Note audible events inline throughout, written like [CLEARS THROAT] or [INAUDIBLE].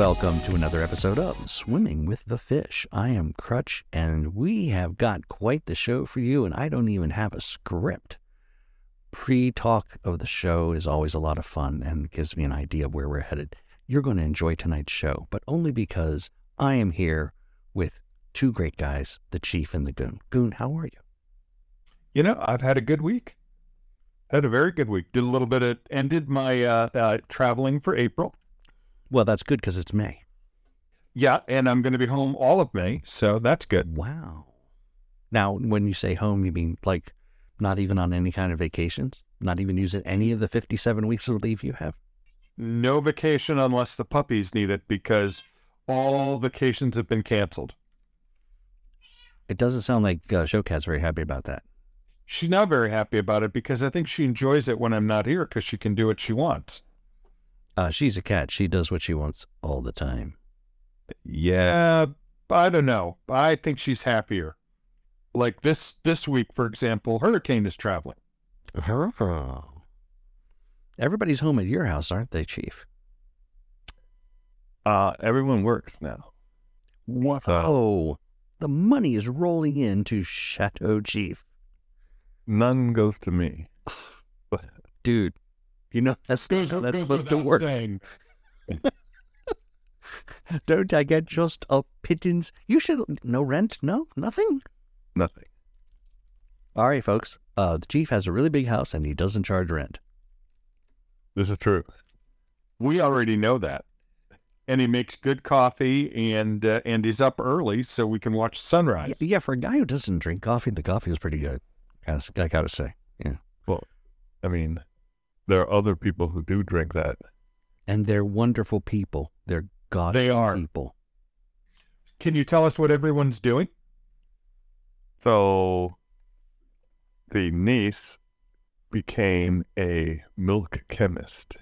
Welcome to another episode of Swimming with the Fish. I am Crutch, and we have got quite the show for you, and I don't even have a script. Pre talk of the show is always a lot of fun and gives me an idea of where we're headed. You're going to enjoy tonight's show, but only because I am here with two great guys, the Chief and the Goon. Goon, how are you? You know, I've had a good week. Had a very good week. Did a little bit of, ended my uh, uh, traveling for April. Well, that's good because it's May. Yeah, and I'm going to be home all of May, so that's good. Wow. Now, when you say home, you mean like not even on any kind of vacations? Not even using any of the 57 weeks of leave you have? No vacation unless the puppies need it because all vacations have been canceled. It doesn't sound like uh, Showcat's very happy about that. She's not very happy about it because I think she enjoys it when I'm not here because she can do what she wants. Uh, she's a cat. She does what she wants all the time. Yeah, I don't know. I think she's happier. Like this this week, for example, Hurricane is traveling. Everybody's home at your house, aren't they, Chief? Uh, everyone works now. What? Oh, the money is rolling in to Chateau Chief. None goes to me. [SIGHS] Dude, [LAUGHS] you know that's, Goes- how that's goes supposed to work. [LAUGHS] Don't I get just a pittance? You should no rent, no nothing. Nothing. All right, folks. Uh, the chief has a really big house and he doesn't charge rent. This is true. We already know that. And he makes good coffee and uh, and he's up early so we can watch sunrise. Yeah, yeah, for a guy who doesn't drink coffee, the coffee is pretty good. I gotta say, yeah. Well, I mean, there are other people who do drink that. And they're wonderful people. They're gosh They are. people. Can you tell us what everyone's doing? So the niece became a milk chemist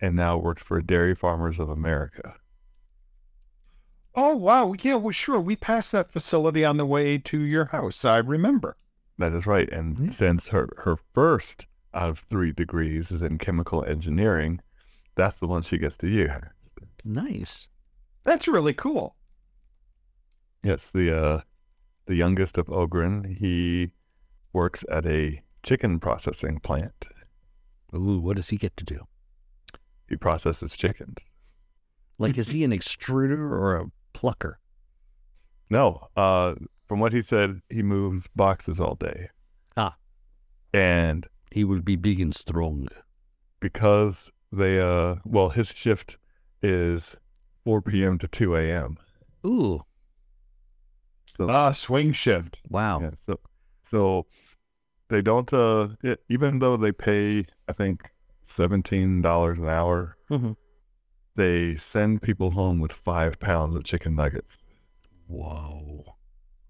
and now works for Dairy Farmers of America. Oh wow, yeah, well sure. We passed that facility on the way to your house. I remember. That is right. And Yeah. since her, her first out of three degrees is in chemical engineering, that's the one she gets to use. Nice. That's really cool. Yes, the uh, the youngest of Ogren, he works at a chicken processing plant. Ooh, what does he get to do? He processes chickens. Like, is he an [LAUGHS] extruder or a plucker? No, uh, from what he said, he moves boxes all day. Ah. And He will be big and strong. because they, uh, well, his shift is 4 p.m. to 2 a.m. Ooh, So, Ah, swing shift. wow. yeah, so, so they don't, uh, e- even though they pay, I think, $17 an hour, Mhm. they send people home with five pounds of chicken nuggets. Whoa.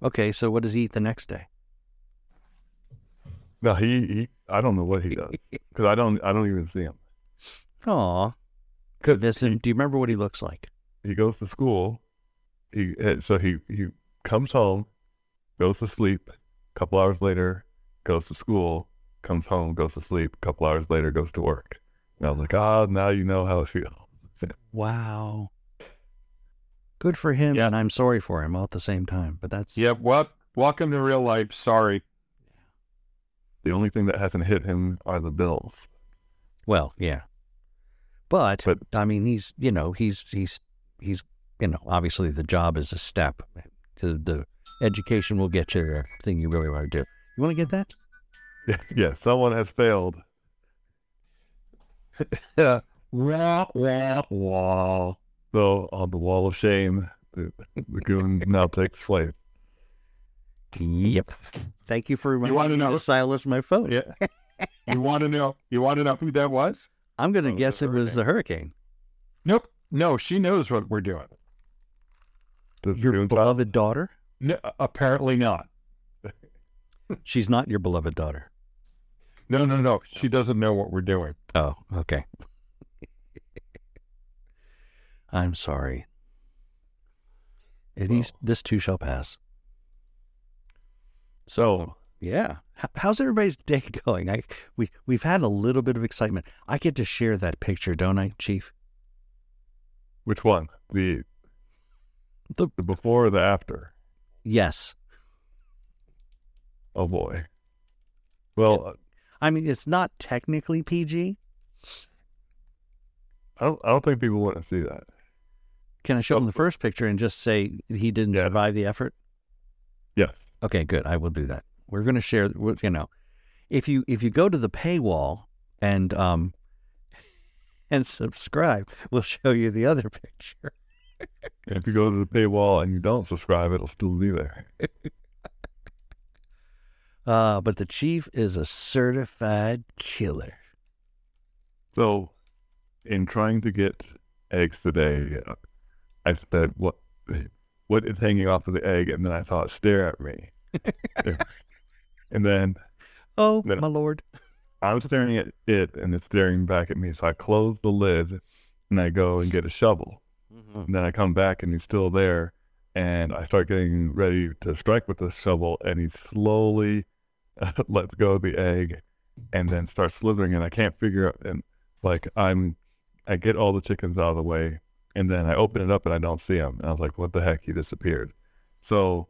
Okay, so what does he eat the next day? No, he, he I don't know what he does [LAUGHS] because I don't, I don't even see him. Aw. Because Vincent, do you remember what he looks like? he goes to school. He eh, so he he comes home, goes to sleep. A couple hours later, goes to school. Comes home, goes to sleep. A couple hours later, goes to work. And I was like, ah, now you know how it feels. [LAUGHS] Wow. Good for him, Yeah. and I'm sorry for him all at the same time. But that's Yep. Well, welcome to real life. Sorry. The only thing that hasn't hit him are the bills. well, yeah. But, But- I mean, he's you know he's he's he's you know obviously the job is a step. To the education will get you the thing you really want to do. You want to get that? yeah, someone has failed. Wah, wah, wah. So on the wall of shame, the, the goon now takes place. Yep. Thank you for reminding wanna me know- to silence my phone. Yeah. [LAUGHS] you want to know? You want to know who that was? I'm going to Oh, guess the it was the hurricane. Nope. No, she knows what we're doing. Does Your goon beloved daughter? No, apparently not. [LAUGHS] She's not your beloved daughter. No, no, no. She doesn't know what we're doing. Oh, okay. [LAUGHS] I'm sorry. At least this too shall pass. So, yeah. How's everybody's [LAUGHS] day going? I we we've had a little bit of excitement. I get to share that picture, don't I, Chief? Which one? The The- the before or the after? Yes. Oh boy. Well, uh, I mean, it's not technically PG. I don't. I don't think people want to see that. Can I show him the first picture and just say he didn't Yeah. survive the effort? Yes. Okay, good. I will do that. We're going to share. You know, if you if you go to the paywall and um [LAUGHS] and subscribe, we'll show you the other [LAUGHS] picture. If you go to the paywall and you don't subscribe, it'll still be there. [LAUGHS] Uh, but the chief is a certified killer. So, in trying to get eggs today, I spent "What? What is hanging off of the egg?" And then I saw it stare at me. [LAUGHS] and then Oh, no. my lord. I'm staring at it, and it's staring back at me. So I close the lid, and I go and get a shovel. Mm-hmm. And then I come back, and he's still there. And I start getting ready to strike with the shovel, and he slowly [LAUGHS] lets go of the egg, and then starts slithering. And I can't figure out, and like I'm, I get all the chickens out of the way, and then I open it up, and I don't see him. And I was like, "What the heck? He disappeared." So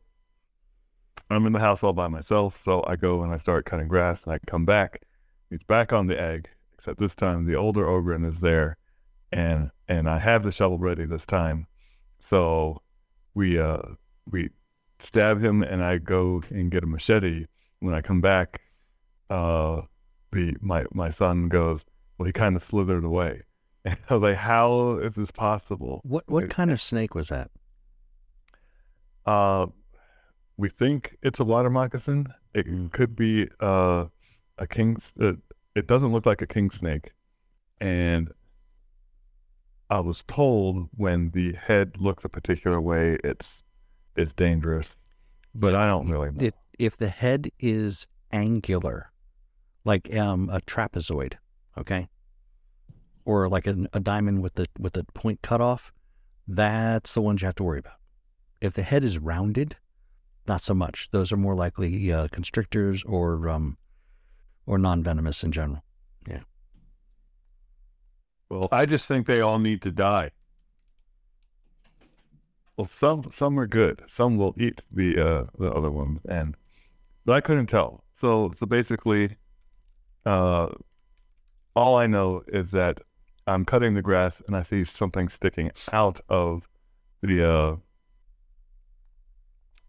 I'm in the house all by myself. So I go and I start cutting grass, and I come back. He's back on the egg, except this time the older Ogren is there, and and I have the shovel ready this time. So we uh we stab him, and I go and get a machete. When I come back, uh, the my my son goes, well, he kind of slithered away. And I was like, how is this possible? What what It- kind of snake was that? Uh, we think it's a water moccasin. It could be uh, a king. Uh, it doesn't look like a king snake, and I was told when the head looks a particular way, it's it's dangerous. But I don't really know. If if the head is angular, like um a trapezoid, okay, or like a, a diamond with the with the point cut off, that's the ones you have to worry about. If the head is rounded, not so much. Those are more likely uh, constrictors or um or non venomous in general. Yeah. Well, I just think they all need to die. well, some some are good. Some will eat the uh, the other ones, and I couldn't tell. So so basically, uh, all I know is that I'm cutting the grass and I see something sticking out of the uh,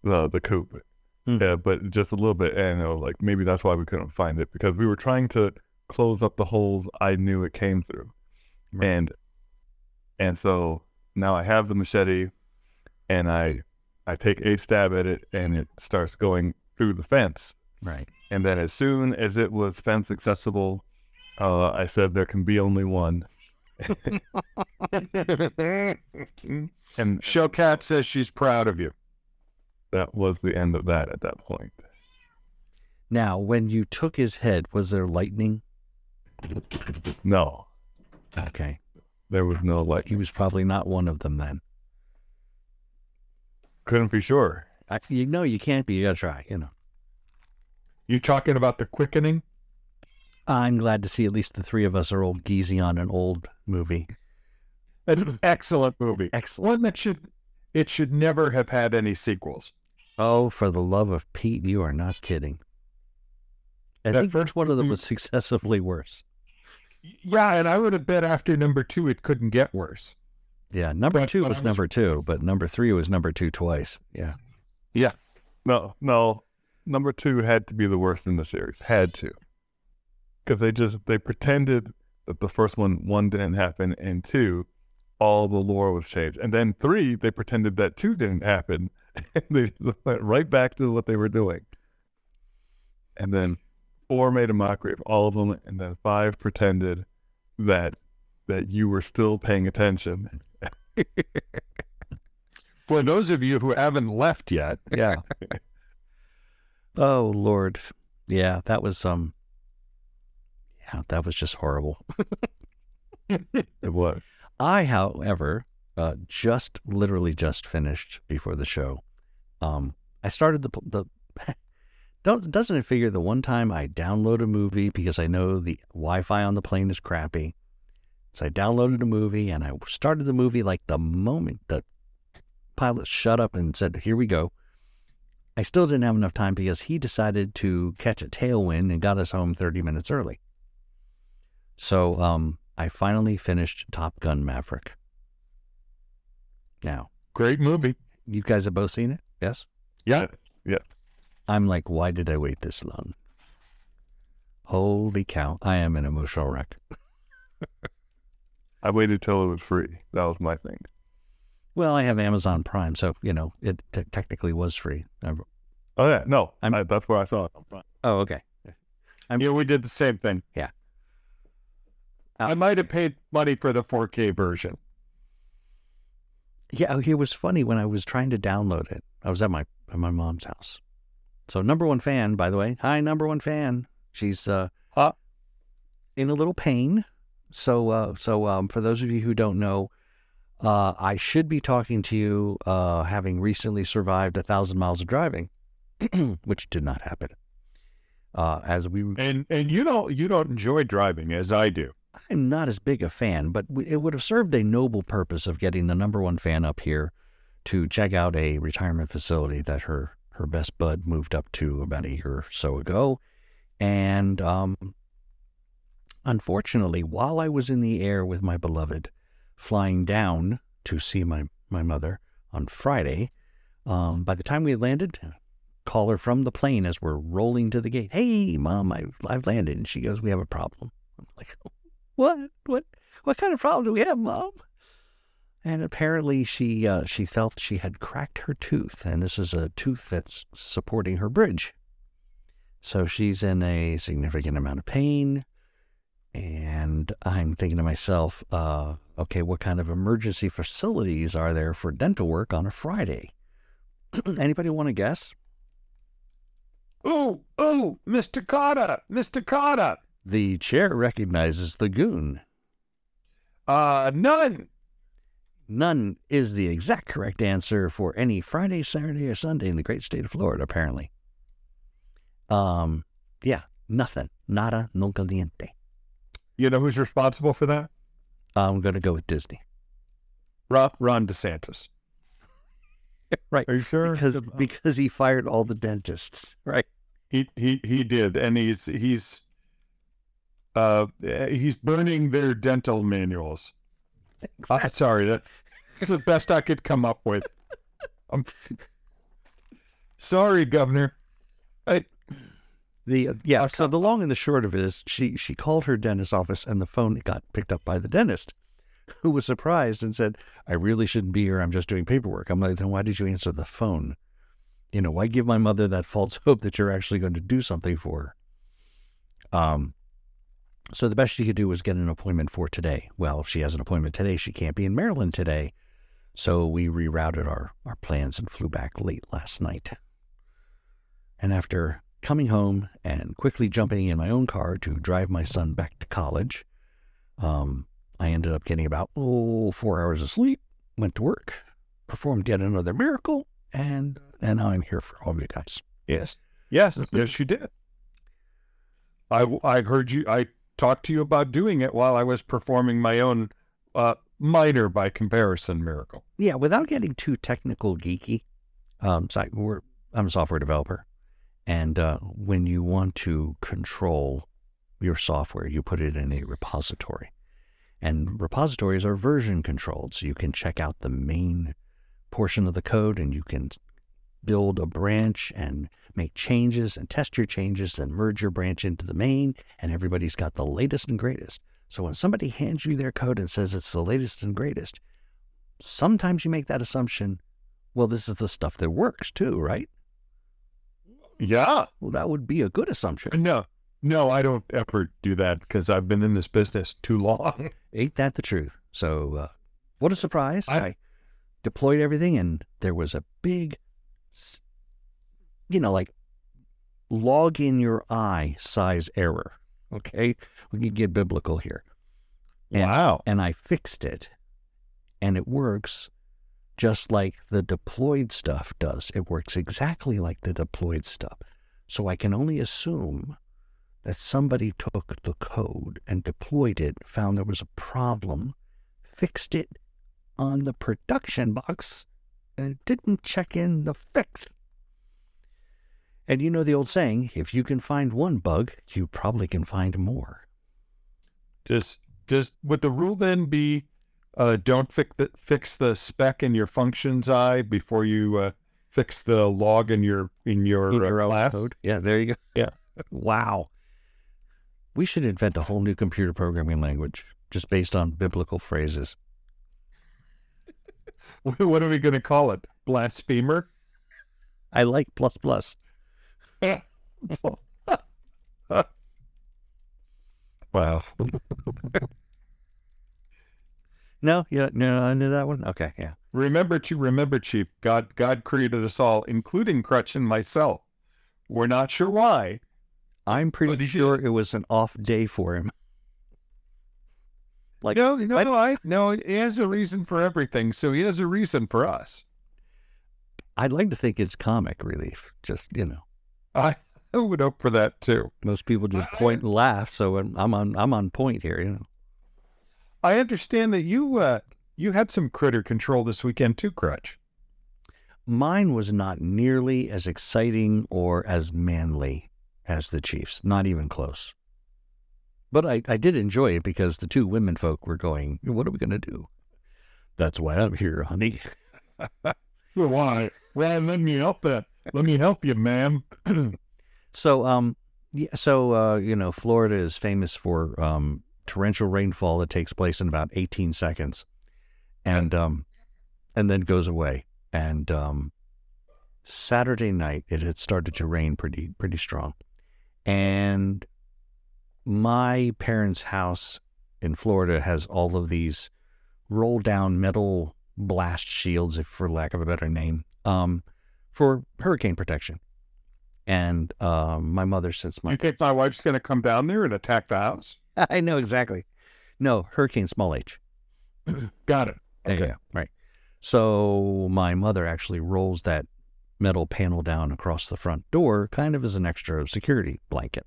the the coop, Hmm. yeah, but just a little bit, and uh, like maybe that's why we couldn't find it because we were trying to close up the holes I knew it came through, Right. and and so now I have the machete, and I I take a stab at it, and it starts going through the fence. Right. And then as soon as it was fence accessible, uh, I said there can be only one. [LAUGHS] and Showcat says she's proud of you. that was the end of that at that point. Now, when you took his head, was there lightning? No, Okay. there was no like. He was probably not one of them then. Couldn't be sure. I, you know, you can't be. You got to try, you know. You talking about the quickening? I'm glad to see at least the three of us are old geezy on an old movie. An excellent movie. Excellent. One that should it should never have had any sequels. Oh, for the love of Pete, you are not kidding. I That think first each one of them was successively worse. Yeah, and I would have bet after number two it couldn't get worse. Yeah, number But- two but was was- number two, but number three was number two twice. Yeah. Yeah. No, no. Number two had to be the worst in the series. Had to, because they just they pretended that the first one one didn't happen, and two, all the lore was changed, and then three they pretended that two didn't happen, [LAUGHS] and they just went right back to what they were doing. And then four made a mockery of all of them, and then five pretended that that you were still paying attention. [LAUGHS] For those of you who haven't left yet, Yeah. [LAUGHS] oh Lord. Yeah, that was um yeah, that was just horrible. [LAUGHS] It was. I, however, uh, just literally just finished before the show. Um, I started the the. [LAUGHS] Don't doesn't it figure the one time I download a movie because I know the Wi-Fi on the plane is crappy, So I downloaded a movie and I started the movie like the moment the pilot shut up and said, Here we go. I still didn't have enough time because he decided to catch a tailwind and got us home 30 minutes early. So um, I finally finished Top Gun Maverick. Now, Great movie. you guys have both seen it? Yes? Yeah. Yeah. I'm like, why did I wait this long? Holy cow. I am an emotional wreck. [LAUGHS] I waited till it was free. That was my thing. Well, I have Amazon Prime, so, you know, it t- technically was free. I've- Oh yeah, no, I'm- I, that's where I saw it. Oh, okay. I'm- Yeah, we did the same thing. Yeah. I might have paid money for the 4K version. Yeah, it was funny when I was trying to download it. I was at my at my mom's house. So number one fan, by the way. Hi, number one fan. She's uh Huh? in a little pain. So uh so um for those of you who don't know, uh I should be talking to you uh having recently survived a thousand miles of driving, [CLEARS THROAT] which did not happen. Uh as we And and you don't you don't enjoy driving as I do. I'm not as big a fan, but it would have served a noble purpose of getting the number one fan up here to check out a retirement facility that her her best bud moved up to about a year or so ago. And um, unfortunately, while I was in the air with my beloved, flying down to see my my mother on Friday, um, by the time we landed, call her from the plane as we're rolling to the gate. Hey, mom, I've I've landed, and she goes, "We have a problem." I'm like, what what what kind of problem do we have mom and apparently she uh, she felt she had cracked her tooth and this is a tooth that's supporting her bridge so she's in a significant amount of pain and i'm thinking to myself uh, okay what kind of emergency facilities are there for dental work on a friday [CLEARS THROAT] anybody want to guess Oh, oh, Mr. Kotter, Mr. Kotter. The chair recognizes the goon Uh, none. None is the exact correct answer for any Friday, Saturday, or Sunday in the great state of Florida, apparently. Um, yeah, nothing. Nada, no caliente. You know who's responsible for that? I'm going to go with Disney. Ron, Ron DeSantis. [LAUGHS] right. Are you sure? Because, because he fired all the dentists. Right. he he he did, and he's he's uh he's burning their dental manuals. Uh, sorry, that- that's the best I could come up with. I'm sorry, Governor. I, The uh, yeah. I'll So the long and the short of it is, she she called her dentist office, and the phone got picked up by the dentist, who was surprised and said, "I really shouldn't be here. I'm just doing paperwork." I'm like, "Then why did you answer the phone? You know, why give my mother that false [LAUGHS] hope that you're actually going to do something for her?" Um. So the best she could do was get an appointment for today. Well, if she has an appointment today, she can't be in Maryland today. So we rerouted our, our plans and flew back late last night. And after coming home and quickly jumping in my own car to drive my son back to college, um, I ended up getting about, oh, four hours of sleep, went to work, performed yet another miracle, and, and now I'm here for all of you guys. yes, yes, yes, you did. I I heard you. I talked to you about doing it while I was performing my own uh, minor by comparison miracle. Yeah, without getting too technical geeky, um, so I, I'm a software developer, and uh, when you want to control your software, you put it in a repository, and repositories are version controlled, so you can check out the main portion of the code, and you can build a branch and make changes and test your changes and merge your branch into the main, and everybody's got the latest and greatest. So when somebody hands you their code and says it's the latest and greatest, sometimes you make that assumption, well, this is the stuff that works too, right? Yeah. Well, that would be a good assumption. No, no, I don't ever do that because I've been in this business too long. [LAUGHS] Ain't that the truth? So, uh, what a surprise. I, I- deployed everything, and there was a big, you know, like log in your eye size error. Okay. We can get biblical here. And- wow. and I fixed it, and it works just like the deployed stuff does. It works exactly like the deployed stuff. So I can only assume that somebody took the code and deployed it, found there was a problem, fixed it on the production box, and didn't check in the fix. And you know the old saying if you can find one bug, you probably can find more. Just, does would the rule then be uh, don't fix the fix the spec in your functions eye before you uh, fix the log in your in your, In uh, your own class? code? Yeah, there you go. Yeah. [LAUGHS] wow. We should invent a whole new computer programming language just based on biblical phrases. [LAUGHS] what are we going to call it? Blasphemer? I like plus plus. [LAUGHS] wow. [LAUGHS] No, you don't- no, I knew that one. Okay, yeah. Remember, Chief. Remember, Chief. God, God created us all, including Crutch and myself. We're not sure why. I'm pretty sure it was an off day for him. Like, no, no, what? I no. He has a reason for everything, so he has a reason for us. I'd like to think it's comic relief. Just you know, I, I would hope for that too. most people just point and laugh. So I'm, I'm on I'm on point here. You know, I understand that you uh you had some critter control this weekend too, Crutch. mine was not nearly as exciting or as manly as the Chiefs. Not even close. But I, I did enjoy it because the two women folk were going, What are we going to do? That's why I'm here, honey. [LAUGHS] Why? Well, let me help that. Let me help you, ma'am. [CLEARS THROAT] So, um, yeah, so uh, you know, Florida is famous for um, torrential rainfall that takes place in about 18 seconds, and um, and then goes away. And um, Saturday night, it had started to rain pretty pretty strong, and my parents' house in Florida has all of these roll down metal blast shields, if for lack of a better name, um, for hurricane protection. And uh, my mother, since my You think my wife's going to come down there and attack the house? [LAUGHS] I know exactly, no hurricane small h. [CLEARS THROAT] Got it. Okay. Right. So my mother actually rolls that metal panel down across the front door, kind of as an extra security blanket.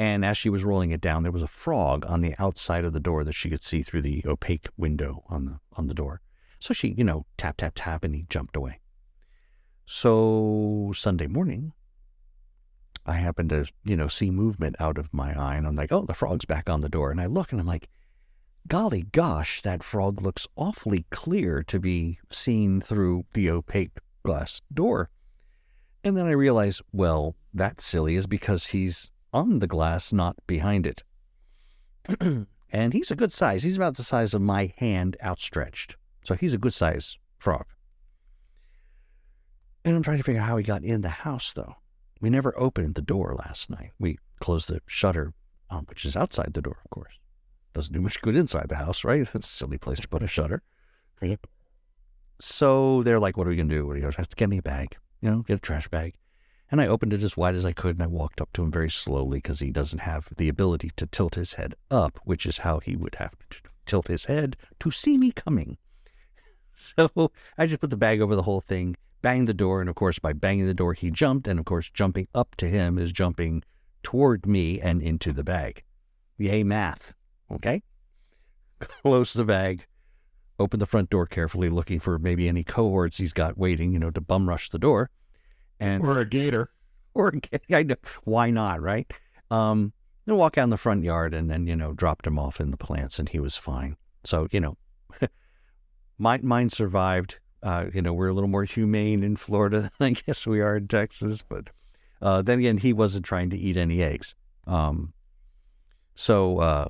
And as she was rolling it down, there was a frog on the outside of the door that she could see through the opaque window on the on the door. So she, you know, tap tap tap, and he jumped away. So Sunday morning, I happened to, you know, see movement out of my eye, and I'm like, oh, the frog's back on the door. And I look, and I'm like, golly gosh, that frog looks awfully clear to be seen through the opaque glass door. And then I realize, well, that's silly is because he's on the glass, not behind it. [CLEARS THROAT] and he's a good size. He's about the size of my hand outstretched. So he's a good size frog. And I'm trying to figure out how he got in the house, though. We never opened the door last night. We closed the shutter, um, which is outside the door, of course. Doesn't do much good inside the house, right? [LAUGHS] It's a silly place to put a shutter. Yep. So they're like, what are we going to do? He goes, "Has to get me a bag, you know, get a trash bag. And I opened it as wide as I could and I walked up to him very slowly because he doesn't have the ability to tilt his head up, which is how he would have to tilt his head to see me coming. [LAUGHS] So I just put the bag over the whole thing, banged the door, and of course, by banging the door, he jumped. And of course, jumping up to him is jumping toward me and into the bag. Yay, math. Okay. [LAUGHS] Close the bag, open the front door carefully, looking for maybe any cohorts he's got waiting, you know, to bum rush the door. And Or a gator. [LAUGHS] or [LAUGHS] I know why not, right? Um, then walk out in the front yard and then you know dropped him off in the plants and he was fine. So you know, [LAUGHS] mine mine survived. Uh, you know, we're a little more humane in Florida than I guess we are in Texas, but uh, then again, he wasn't trying to eat any eggs. Um, so uh,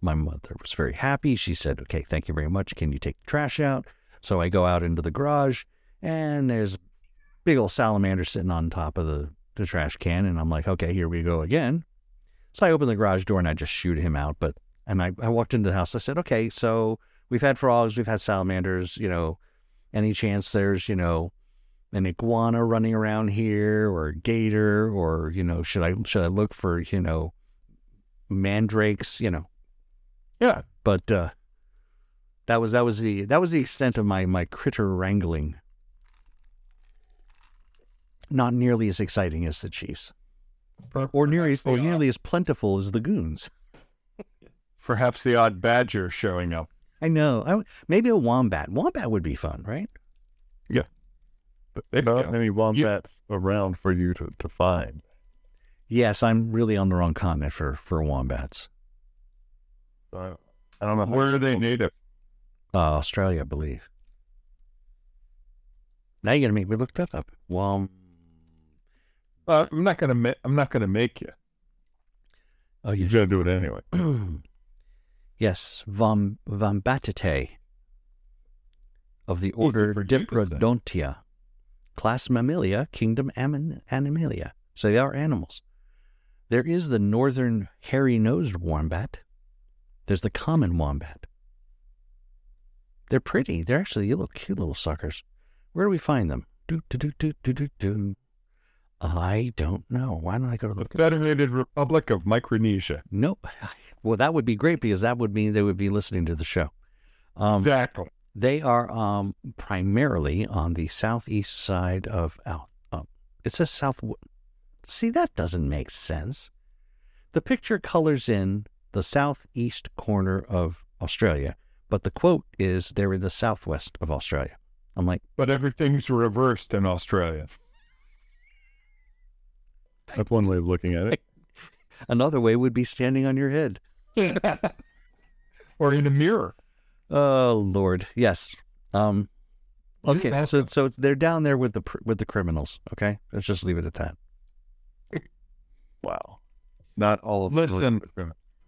my mother was very happy. She said, "Okay, thank you very much. Can you take the trash out?" So I go out into the garage, and there's big old salamander sitting on top of the, the trash can. And I'm like, okay, here we go again. So I open the garage door and I just shoot him out. But, and I, I walked into the house. I said, okay, so we've had frogs, we've had salamanders, you know, any chance there's, you know, an iguana running around here or a gator or, you know, should I, should I look for, you know, mandrakes, you know, Yeah. but, uh, that was, that was the, that was the extent of my, my critter wrangling not nearly as exciting as the Chiefs. or nearly or nearly as plentiful as the goons. [LAUGHS] Perhaps the odd badger showing up. I know. I, maybe a wombat. Wombat would be fun, right? Yeah. But there you not many wombats around for you to, to find. Yes, I'm really on the wrong continent for for wombats. So I, I don't know. Where are they native? Uh, Australia, I believe. Now you're gonna make me look that up. Wom. Uh, I'm not gonna. Ma- I'm not gonna make you. Oh, You're gonna do it anyway. [CLEARS THROAT] yes, vom Vombatidae of the order for you to say. Diprotodontia, class Mammalia, kingdom Amin- Animalia. So they are animals. There is the northern hairy-nosed wombat. There's the common wombat. They're pretty. They're actually little cute little suckers. Where do we find them? Do do do do do do do. I don't know. Why don't I go to The the Federated Republic of Micronesia. Nope. [LAUGHS] Well, that would be great because that would mean they would be listening to the show. Um, exactly. they are um, primarily on the southeast side of. Oh, um, it says south. See, that doesn't make sense. The picture colors in the southeast corner of Australia, but the quote is they're in the southwest of Australia. I'm like, But everything's reversed in Australia. That's one way of looking at it. [LAUGHS] another way would be standing on your head. [LAUGHS] or in a mirror. Oh Lord, yes. Um, okay, so so they're down there with the with the criminals. Okay, let's just leave it at that. [LAUGHS] Wow. Not all of Listen.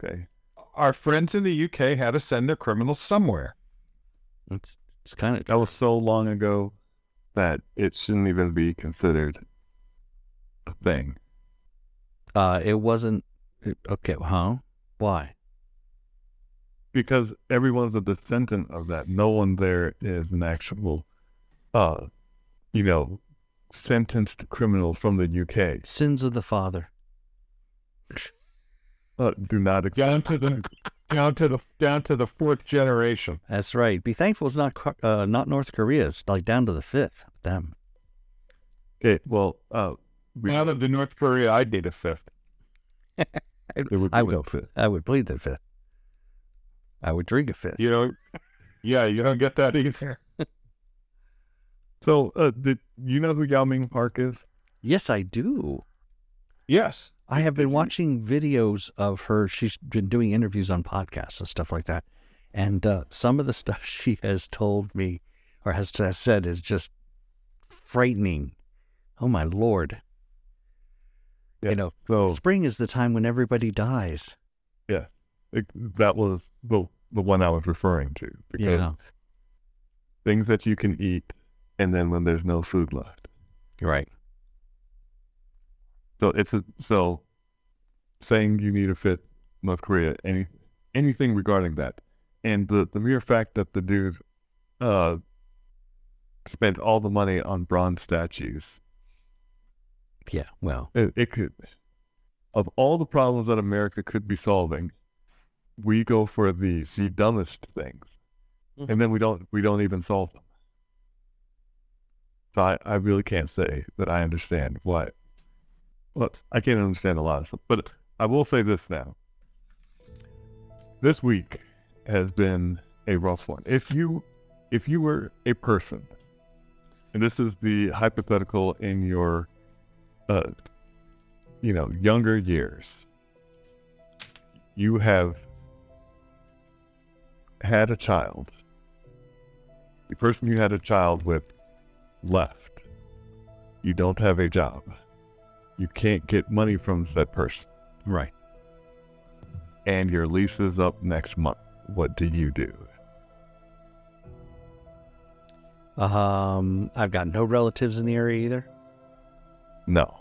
Okay. Our friends in the UK had to send their criminals somewhere. It's it's kind of That was so long ago that it shouldn't even be considered a thing. Uh, it wasn't it- okay. Huh? Why? Because everyone's a descendant of that. No one there is an actual, uh, you know, sentenced criminal from the UK. Sins of the father. Uh, do not. Down to the down to the down to the fourth generation. That's right. Be thankful it's not uh, not North Korea. It's like down to the fifth. Them. Okay, well, uh, Out of the North Korea, I'd did a fifth. [LAUGHS] there would I would fifth. I would plead the fifth. I would drink a fifth. You know, yeah, you don't get that either. [LAUGHS] So, uh, did you know who Yeonmi Park is? Yes, I do. Yes. I have been watching videos of her. She's been doing interviews on podcasts and stuff like that. And uh, some of the stuff [LAUGHS] she has told me or has, has said is just frightening. Oh, my Lord. You know, So, spring is the time when everybody dies. Yeah, it, that was the the one I was referring to. Because Yeah. things that you can eat, and then when there's no food left. Right. So it's a so saying you need a fit North Korea, any anything regarding that, and the the mere fact that the dude uh spent all the money on bronze statues, Yeah. Well, it, it could of all the problems that America could be solving, we go for the the dumbest things, Mhm. and then we don't we don't even solve them. So I, I really can't say that I understand why. Well, I can't understand a lot of stuff, but I will say this now. This week has been a rough one. If you if you were a person, and this is the hypothetical in your uh you know, younger years, you have had a child. The person you had a child with left. You don't have a job. You can't get money from that person. right. And your lease is up next month. What do you do? Um, I've got no relatives in the area either. No,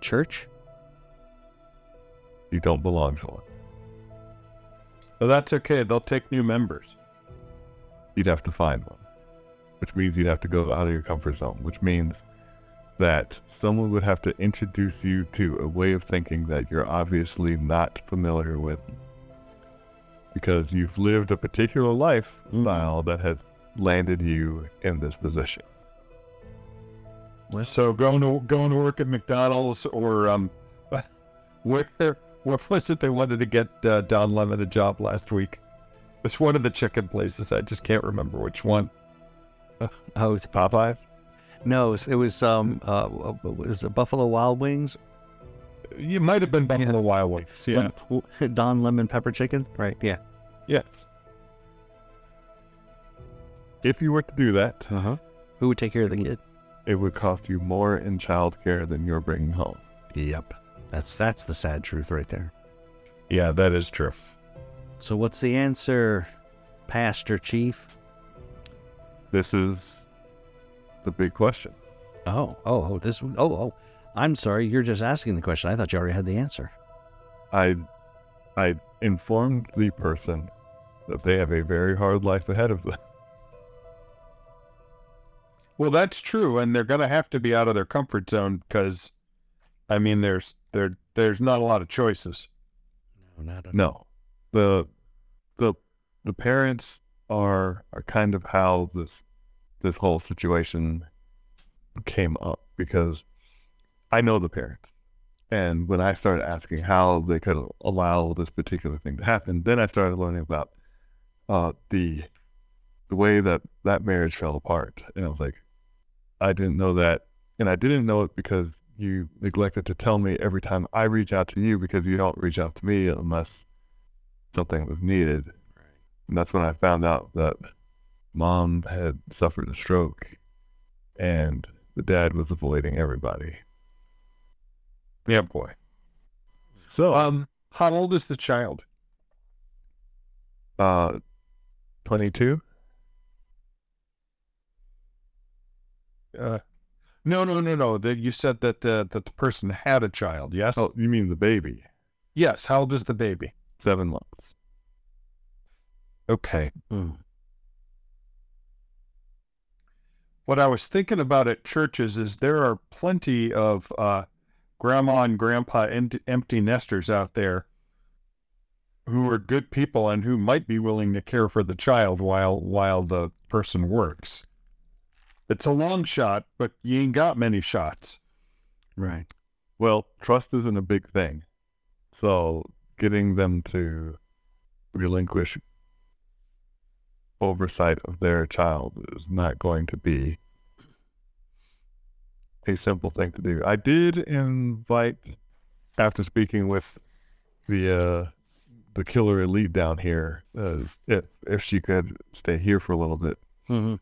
Church? you don't belong to one. But that's okay. They'll take new members. You'd have to find one, which means you'd have to go out of your comfort zone, which means that someone would have to introduce you to a way of thinking that you're obviously not familiar with because you've lived a particular lifestyle mm-hmm. that has landed you in this position. So going to going to work at McDonald's or um, [LAUGHS] where what was it they wanted to get uh, Don Lemon a job last week? It's one of the chicken places. I just can't remember which one. oh, it's, Popeye. no, it was, it was um, uh, was it Buffalo Wild Wings? You might have been Buffalo Wild Wings. Yeah. Don Lemon Pepper Chicken, right? Yeah. Yes. If you were to do that, Uh huh. Who would take care of the kid? It would cost you more in childcare than you're bringing home. Yep. That's that's the sad truth right there. Yeah, that is true. So what's the answer, Pastor Chief? This is the big question. Oh, oh, oh, this. Oh, oh. I'm sorry. You're just asking the question. I thought you already had the answer. I I informed the person that they have a very hard life ahead of them. Well, that's true, and they're going to have to be out of their comfort zone because, I mean, there's there there's not a lot of choices. No, not at No. The the the parents are are kind of how this this whole situation came up because I know the parents. And when I started asking how they could allow this particular thing to happen, then I started learning about uh, the the way that that marriage fell apart. And I was like, I didn't know that, and I didn't know it because you neglected to tell me every time I reach out to you because you don't reach out to me unless something was needed. And that's when I found out that mom had suffered a stroke and the dad was avoiding everybody. Yeah, boy. So, Um, how old is the child? uh, 22? Uh, no, no, no, no. That you said that the that the person had a child. Yes. Oh, you mean the baby? Yes. How old is the baby? Seven months. Okay. Mm. What I was thinking about at churches is there are plenty of uh, grandma and grandpa empty, empty nesters out there who are good people and who might be willing to care for the child while while the person works. It's a long shot, but you ain't got many shots. Right. Well, trust isn't a big thing. So getting them to relinquish oversight of their child is not going to be a simple thing to do. I did invite, after speaking with the uh, the killer elite down here, uh, if if she could stay here for a little bit, Mm-hmm.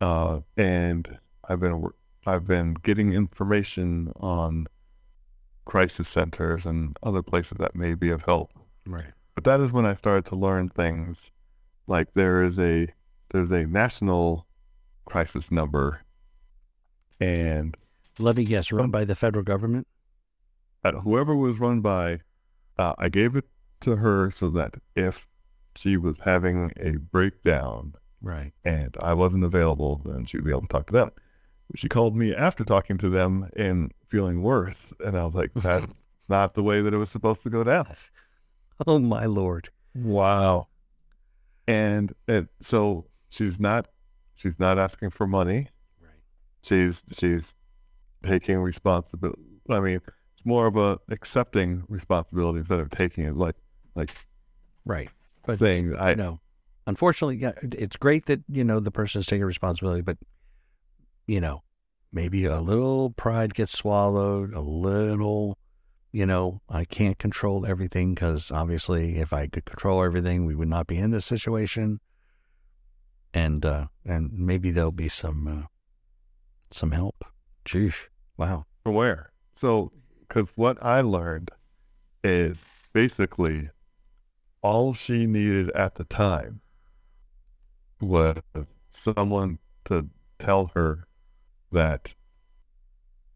Uh, and I've been I've been getting information on crisis centers and other places that may be of help. Right. But that is when I started to learn things like there is a there's a national crisis number, and Let me guess. Run by the federal government. uh, whoever was run by, uh, I gave it to her so that if she was having a breakdown Right. and I wasn't available, then she'd be able to talk to them. She called me after talking to them and feeling worse, and I was like, that's [LAUGHS] not the way that it was supposed to go down. [LAUGHS] Oh my lord. Wow. And, and so she's not she's not asking for money. Right. She's she's taking responsibility. I mean, it's more of a accepting responsibility instead of taking it like like Right. But saying I know. Unfortunately, it's great that you know the person is taking responsibility, but you know, maybe a little pride gets swallowed. A little, you know, I can't control everything because obviously, if I could control everything, we would not be in this situation. And uh and maybe there'll be some uh, some help. Jeez, wow. from where? So, because what I learned is basically all she needed at the time was someone to tell her that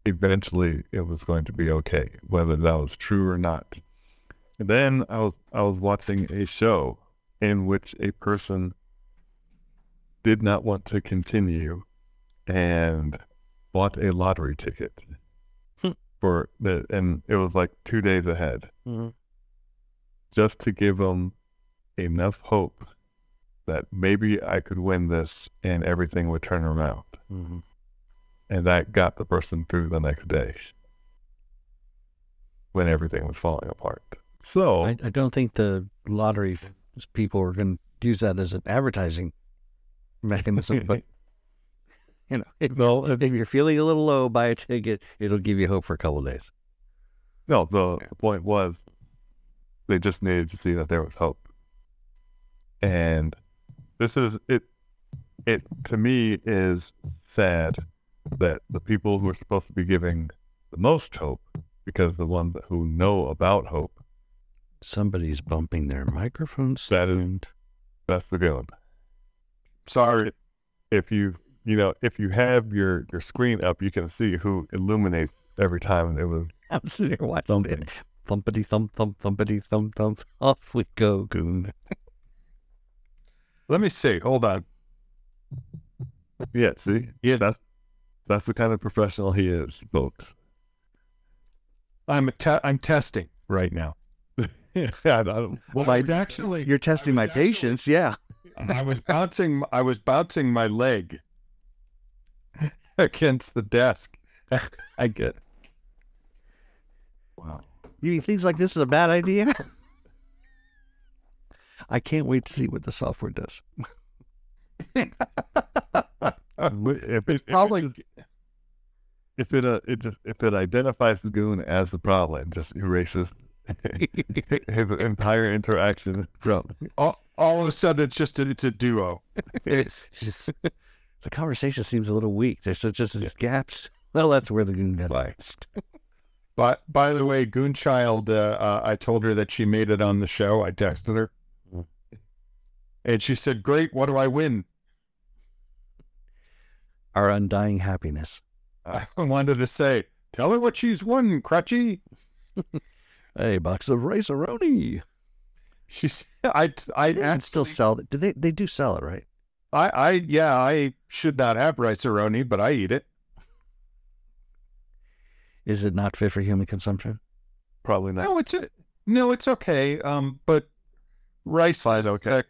eventually it was going to be okay, whether that was true or not. And then I was I was watching a show in which a person did not want to continue and bought a lottery ticket Hmm. for the and it was like two days ahead Mm-hmm. just to give them enough hope that maybe I could win this and everything would turn around. Mm-hmm. and that got the person through the next day when everything was falling apart. So I, I don't think the lottery people are going to use that as an advertising mechanism, but [LAUGHS] you know, if, no, if you're feeling a little low, buy a ticket. It'll give you hope for a couple of days. no. The, the point was they just needed to see that there was hope, and this is it. It to me is sad that the people who are supposed to be giving the most hope, because the ones who know about hope, Somebody's bumping their microphone That is- stand. that's the good. Sorry. if you you know if you have your your screen up, you can see who illuminates every time it was [LAUGHS] I'm sitting here watching thumping. it. Thumpity thump thump thumpity thump thump. [LAUGHS] Off we go, goon. Let me see. Hold on. Yeah, see, yeah, that's that's the kind of professional he is, folks. I'm a te- I'm testing right now. [LAUGHS] yeah, I don't, Well, I was actually You're testing my actually- patience, yeah. I was bouncing I was bouncing my leg [LAUGHS] against the desk. [LAUGHS] I get wow. You think things like this is a bad idea? I can't wait to see what the software does. [LAUGHS] If, if probably- it just- if it uh, it just if it identifies the goon as the problem, it just erases [LAUGHS] his entire interaction from. all, all of a sudden it's just a, it's a duo. It's [LAUGHS] just the conversation seems a little weak. There's just these gaps. Well, that's where the goon got lost. But by the way, Goonchild, uh, uh, I told her that she made it on the show. I texted her. And she said, "Great, what do I win?" Our undying happiness. I [LAUGHS] wanted to say, "Tell her what she's won, Crutchy." [LAUGHS] A box of Rice-A-Roni. She's I I They can still sell it. Do they? They do sell it, right? I I yeah I should not have Rice-A-Roni, but I eat it. Is it not fit for human consumption? Probably not. No, it's a, no, it's okay. Um, but rice is okay.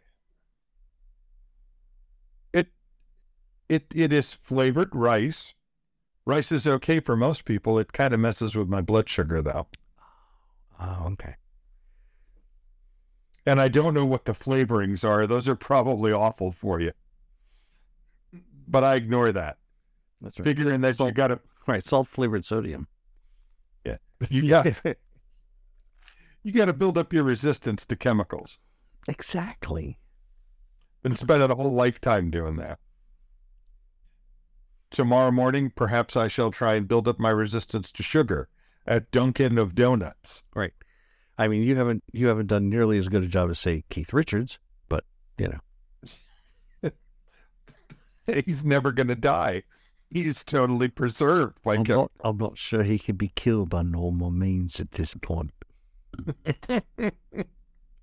It it is flavored rice. Rice is okay for most people. It kind of messes with my blood sugar though, Oh, okay. and I don't know what the flavorings are. Those are probably awful for you. But I ignore that, That's right. figuring that you got to right, salt flavored sodium. Yeah, you got [LAUGHS] you got to build up your resistance to chemicals. Exactly. Been spending a whole lifetime doing that. Tomorrow morning, perhaps I shall try and build up my resistance to sugar at Dunkin' of Donuts. Right. I mean, you haven't you haven't done nearly as good a job as say Keith Richards, but you know, [LAUGHS] He's never going to die. He's totally preserved by I'm not, I'm not sure he can be killed by normal means at this point. [LAUGHS]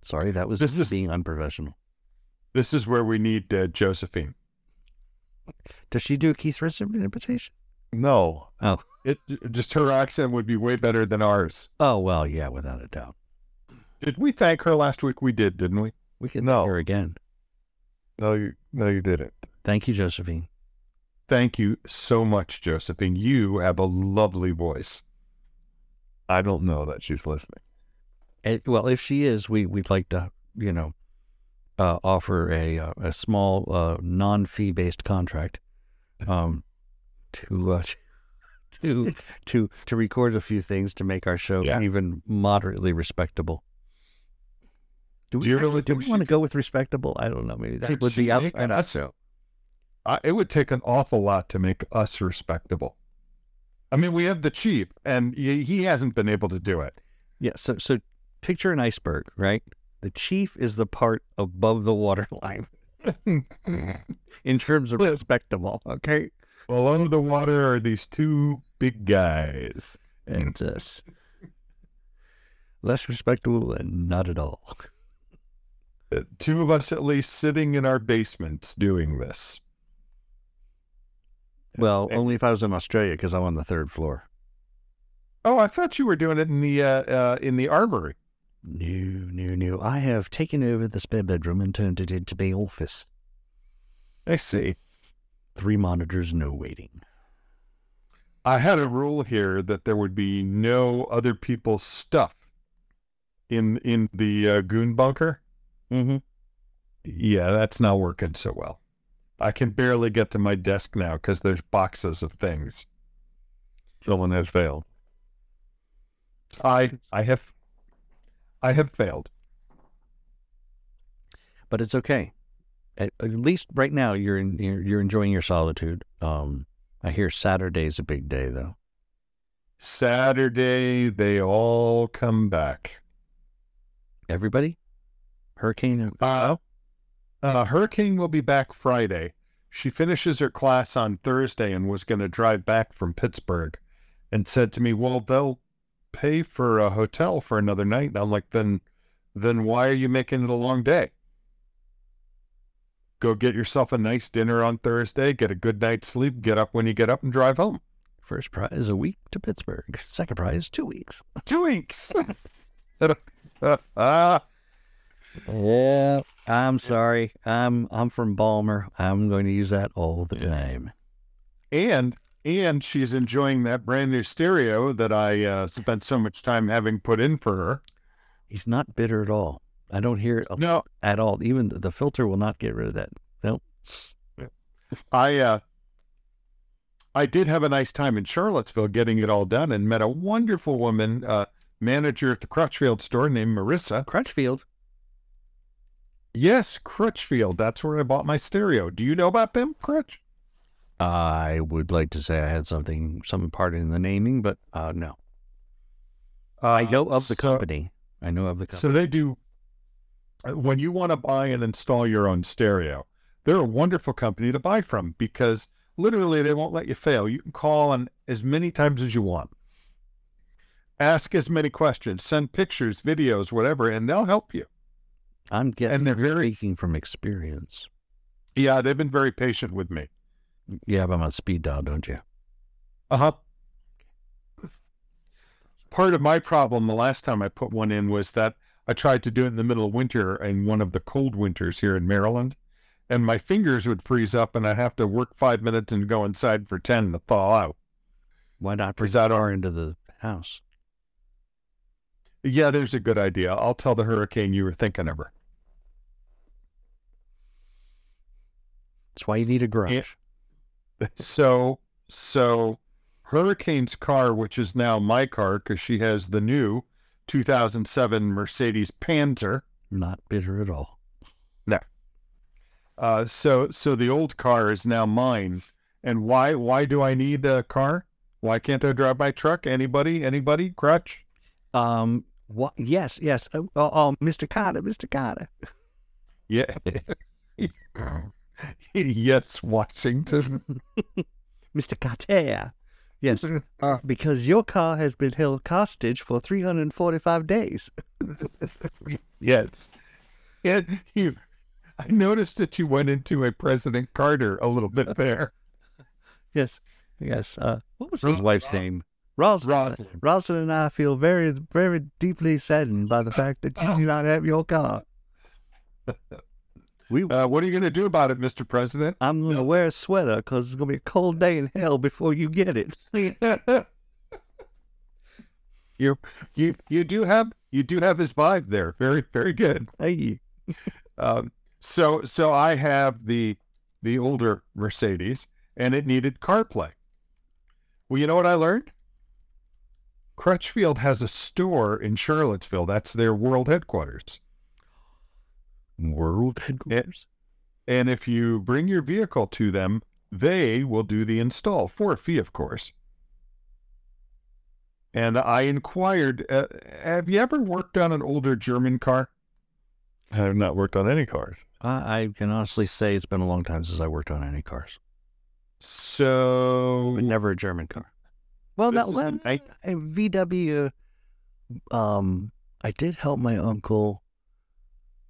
Sorry, that was This is- being unprofessional. This is where we need uh, Josephine. Does she do a Keith Richards imitation? No, Oh. It just her accent would be way better than ours. Oh well, yeah, without a doubt. Did we thank her last week? We did, didn't we? We can No. hear her again. no, you no, you didn't. Thank you, Josephine. Thank you so much, Josephine. You have a lovely voice. I don't know that she's listening. And, well, if she is, we we'd like to, you know, uh, offer a uh, a small uh, non fee based contract, um, to uh, [LAUGHS] to to to record a few things to make our show Yeah. even moderately respectable. Do we, Do actually- really do we want to go with respectable? I don't know. Maybe that would be outside us- it would take an awful lot to make us respectable. I mean, we have the chief, and he, he hasn't been able to do it. Yeah. So so picture an iceberg, right? The chief is the part above the waterline [LAUGHS] in terms of respectable. Okay. well, under the water are these two big guys. and uh, [LAUGHS] less respectable and not at all. Uh, [LAUGHS] Two of us, at least, sitting in our basements doing this. Well, And- only if I was in Australia because I'm on the third floor. Oh, I thought you were doing it in the uh, uh, in the armory. No, no, no. I have taken over the spare bedroom and turned it into the office. I see. Three monitors, no waiting. I had a rule here that there would be no other people's stuff in in the uh, goon bunker. Mm-hmm. Yeah, that's not working so well. I can barely get to my desk now because there's boxes of things. Someone has failed. I I have I have failed. But it's okay. At, at least right now, you're, in, you're you're enjoying your solitude. Um, I hear Saturday's a big day, though. Saturday they all come back. Everybody, Hurricane. Uh, uh, Hurricane will be back Friday. She finishes her class on Thursday and was going to drive back from Pittsburgh and said to me, Well, they'll pay for a hotel for another night. And I'm like, Then, then why are you making it a long day? Go get yourself a nice dinner on Thursday, get a good night's sleep, get up when you get up and drive home. First prize a week to Pittsburgh. Second prize two weeks. [LAUGHS] Two weeks. [LAUGHS] [LAUGHS] Ah, Yeah, I'm sorry. I'm I'm from Balmer. I'm going to use that all the time. and and she's enjoying that brand new stereo that I uh, spent so much time having put in for her. He's not bitter at all. I don't hear it No, at all. Even the, the filter will not get rid of that. No. I uh, I did have a nice time in Charlottesville getting it all done, and met a wonderful woman, uh, manager at the Crutchfield store named Marissa. Crutchfield. Yes, Crutchfield. That's where I bought my stereo. Do you know about them, Crutch? I would like to say I had something, some part in the naming, but uh, no. I know of the so- company. I know of the company. So they do. uh, When you want to buy and install your own stereo, they're a wonderful company to buy from because literally they won't let you fail. You can call on as many times as you want, ask as many questions, send pictures, videos, whatever, and they'll help you. I'm guessing and they're very- speaking from experience. Yeah, they've been very patient with me. You have them on speed dial, don't you? Uh huh. Part of my problem the last time I put one in was that I tried to do it in the middle of winter in one of the cold winters here in Maryland, and my fingers would freeze up, and I'd have to work five minutes and go inside for ten to thaw out. Why not bring that far into the house? Yeah, there's a good idea. I'll tell the hurricane you were thinking of her. That's why you need a garage. So, so Hurricane's car, which is now my car because she has the new 2007 Mercedes Panzer. Not bitter at all. Uh, so so the old car is now mine. And why why do I need a car? Why can't I drive my truck? Anybody? Anybody? Crutch? Um. What? Yes. Yes. Oh, oh, oh, Mr. Kotter. Mr. Kotter. Yeah. [LAUGHS] [LAUGHS] [LAUGHS] yes, Washington. [LAUGHS] Mr. Carter. Yes. Uh, because your car has been held hostage for 345 days. [LAUGHS] yes. And you I noticed that you went into a President Carter a little bit there. Yes. Yes. Uh, what was his Ros- wife's name? Rosalynn. Rosalynn. Rosalynn and I feel very, very deeply saddened by the fact that you do not have your car. We, Uh, what are you going to do about it, Mr. President? I'm going to wear a sweater because it's going to be a cold day in hell before you get it. [LAUGHS] you you you do have you do have his vibe there. Very very good. Hey. [LAUGHS] Um, so so I have the the older Mercedes, and it needed CarPlay. Well, you know what I learned? Crutchfield has a store in Charlottesville. That's their world headquarters. World [LAUGHS] headquarters. And if you bring your vehicle to them, they will do the install for a fee, of course. And I inquired, uh, have you ever worked on an older German car? I have not worked on any cars. I, I can honestly say it's been a long time since I worked on any cars, So but never a German car. Well, This that is well, an a VW. Um, I did help my uncle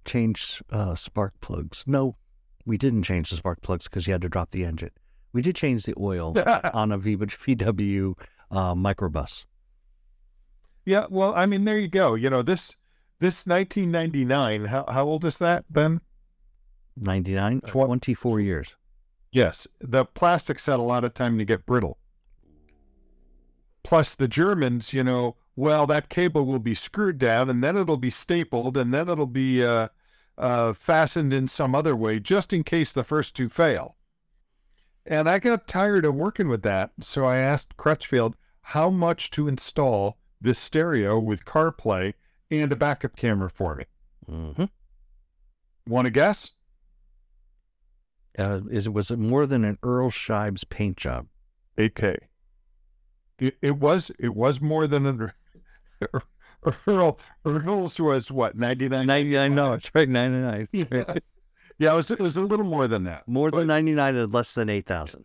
change uh, spark plugs. No, we didn't change the spark plugs because you had to drop the engine. We did change the oil [LAUGHS] on a VW uh, microbus. yeah, well, I mean, there you go. You know, this this 1999, how, how old is that, Ben? 99, Twen- 24 years. Yes, the plastics had a lot of time to get brittle. plus the Germans, you know, well, that cable will be screwed down and then it'll be stapled and then it'll be uh, uh, fastened in some other way just in case the first two fail. And I got tired of working with that. So I asked Crutchfield how much to install this stereo with CarPlay and a backup camera for me. hmm Want to guess? Uh, is was it more than an Earl Scheib paint job? 8K. It, it was it was more than an Earl Earl's was what ninety nine. Ninety nine No, it's right? Ninety nine. Yeah. [LAUGHS] yeah, it was it was a little more than that. More than ninety nine and less than eight thousand.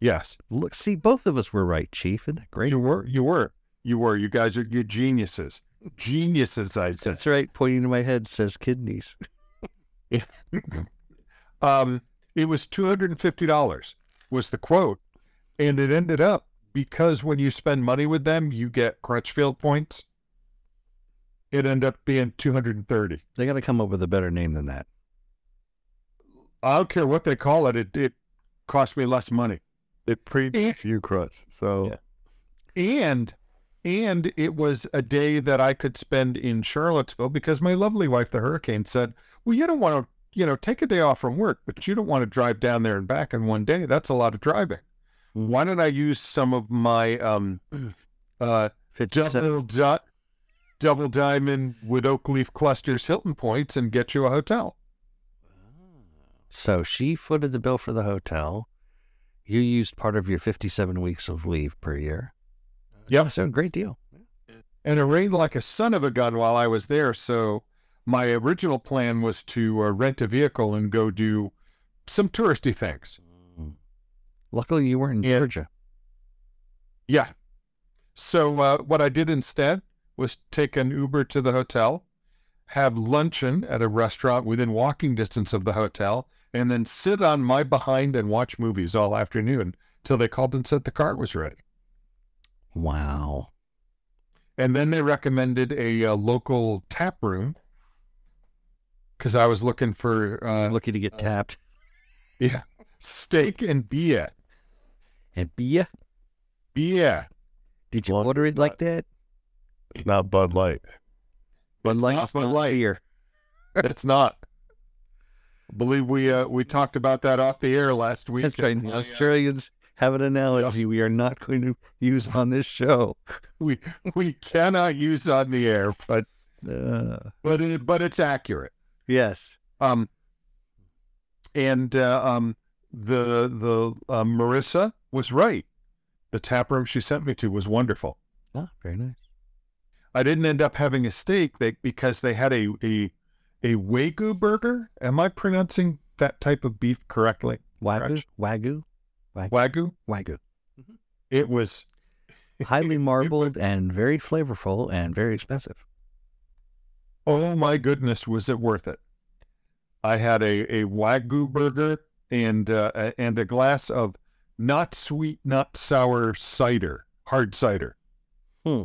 Yes, Look, see, both of us were right, Chief. Isn't that great? you were you were you were. You guys are you geniuses, geniuses. I'd say. That's right. Pointing to my head says kidneys. [LAUGHS] Um, it was two hundred and fifty dollars was the quote, and it ended up because when you spend money with them, you get Crutchfield points. It ended up being two hundred and thirty. They got to come up with a better name than that. I don't care what they call it. It it cost me less money. It predates you, Crutch. So Yeah. and and it was a day that I could spend in Charlottesville because my lovely wife, the hurricane, said, "Well, you don't want to, you know, take a day off from work, but you don't want to drive down there and back in one day. That's a lot of driving. Why don't I use some of my um, [CLEARS THROAT] uh, double dot, double diamond with oak leaf clusters Hilton points and get you a hotel? So she footed the bill for the hotel. You used part of your fifty-seven weeks of leave per year. Yeah. So great deal. and it rained like a son of a gun while I was there. So my original plan was to uh, rent a vehicle and go do some touristy things. Luckily, you weren't in Yeah. Georgia. Yeah. So uh, what I did instead was take an Uber to the hotel, have luncheon at a restaurant within walking distance of the hotel, and then sit on my behind and watch movies all afternoon till they called and said the car was ready. Wow. And then they recommended a, uh local tap room because I was looking for uh, Lucky to get tapped. [LAUGHS] yeah steak and beer. And beer? Beer. Did you Well, order it like that? not Bud Light. Bud Light, not Bud Light. beer. It's not. I believe we uh, we talked about that off the air last week. That's right. The Australians have an analogy we are not going to use on this show. We we cannot use on the air, but Uh, but it, but it's accurate. yes. Um, and uh, um, the the uh, Marissa was right. The tap room she sent me to was wonderful. Ah, very nice. I didn't end up having a steak they, because they had a, a a wagyu burger. Am I pronouncing that type of beef correctly? Wagyu? Crutch. Wagyu? Wagyu. Wagyu. It was [LAUGHS] Highly marbled and very flavorful and very expensive. oh my goodness, was it worth it? I had a, a wagyu burger and uh, and a glass of not sweet, not sour cider, hard cider, Hmm.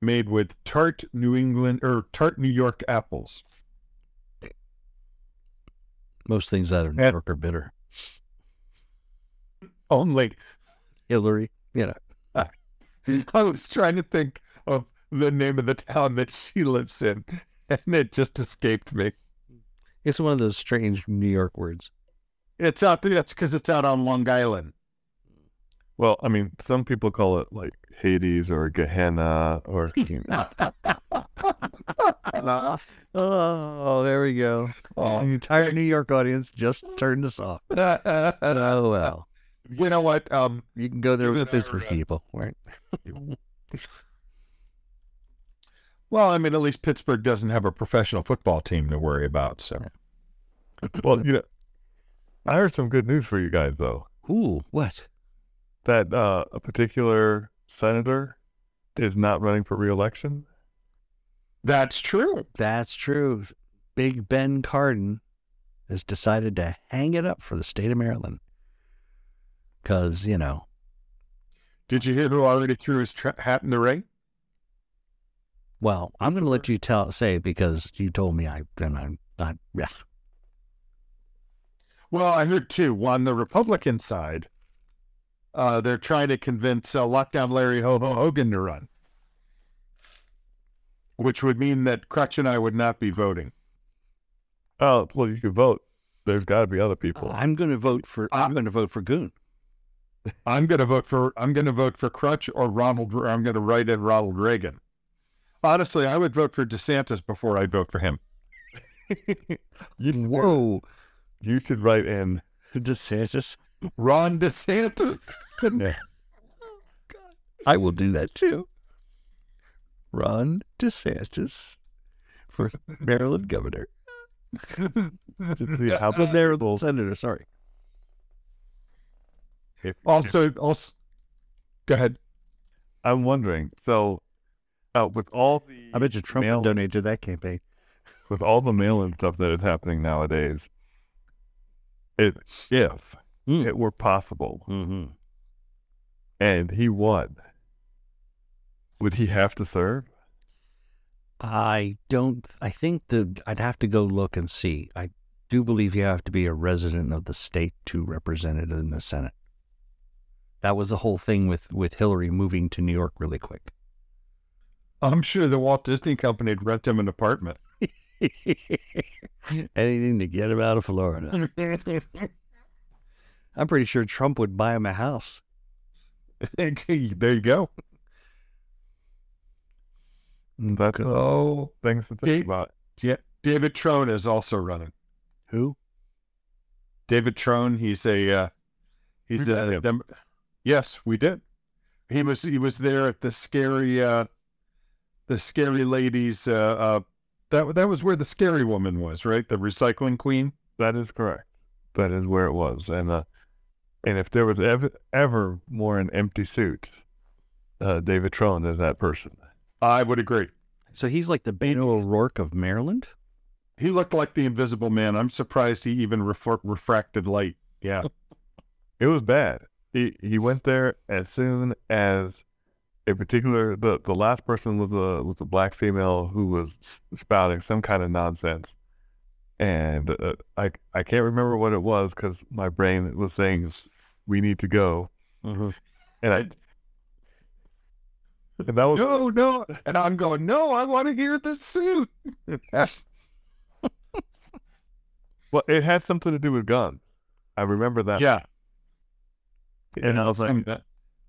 made with tart New England or tart New York apples. Most things out of New. York are bitter. Only Hillary, you know. [LAUGHS] I was trying to think of the name of the town that she lives in, and it just escaped me. It's one of those strange New York words. It's out there. That's because it's out on Long Island. Well, I mean, some people call it like Hades or Gehenna or [LAUGHS] [LAUGHS] Oh, there we go. Oh. The entire New York audience just turned us off. [LAUGHS] Oh, well. you know what? Um, You can go there with Even Pittsburgh uh, people, right? well, I mean, at least Pittsburgh doesn't have a professional football team to worry about. So well, you know, I heard some good news for you guys though. Ooh, what? That uh, a particular senator is not running for reelection. that's true. That's true. Big Ben Cardin has decided to hang it up for the state of Maryland. Because, you know, Did you hear who already threw his tra- hat in the ring? well, I'm going to let you tell say because you told me I, and I'm not, yeah. Well, I heard two. On the Republican side, uh, they're trying to convince uh, Lockdown Larry Ho Ho Hogan to run, which would mean that Crutch and I would not be voting. Oh, well, you can vote. There's got to be other people. I'm going to vote for. I'm going to vote for Goon. I'm going to vote for. I'm going to vote for Crutch or Ronald. Or I'm going to write in Ronald Reagan. Honestly, I would vote for DeSantis before I'd vote for him. [LAUGHS] you, Whoa, you could write in. DeSantis. Ron DeSantis. [LAUGHS] Yeah. I will do that too. Ron DeSantis for Maryland governor. See [LAUGHS] how The Maryland senator. Sorry. Also, also, go ahead. I'm wondering. So, uh, with all the I bet you Trump mail- would donate to that campaign. with all the mail and stuff that is happening nowadays, it if Hmm. it were possible Mm-hmm. and he won, would he have to serve? I don't. I think that I'd have to go look and see. I do believe you have to be a resident of the state to represent it in the Senate. That was the whole thing with with Hillary moving to New York really quick. I'm sure the Walt Disney Company would rent him an apartment. [LAUGHS] Anything to get him out of Florida. [LAUGHS] I'm pretty sure Trump would buy him a house. [LAUGHS] there you go. That's Oh, things to think Dave- about. yeah. David Trone is also running. Who? David Trone. He's a. Uh, he's We a. Dem- yes, we did. He was. He was there at the scary. Uh, the scary ladies. Uh, uh, that that was where the scary woman was, right? The recycling queen. That is correct. That is where it was, and uh, and if there was ever ever more an empty suit, uh, David Trone is that person. I would agree. So he's like the Beto O'Rourke of Maryland. He looked like the Invisible Man. I'm surprised he even refra- refracted light. Yeah. [LAUGHS] It was bad. He he went there as soon as a particular the, the last person was a was a black female who was spouting some kind of nonsense, and uh, I I can't remember what it was because my brain was saying we need to go, Mm-hmm. and I [LAUGHS] and that was no, no. And I'm going, no, I want to hear the suit. [LAUGHS] well it had something to do with guns. I remember that. yeah. and I was like.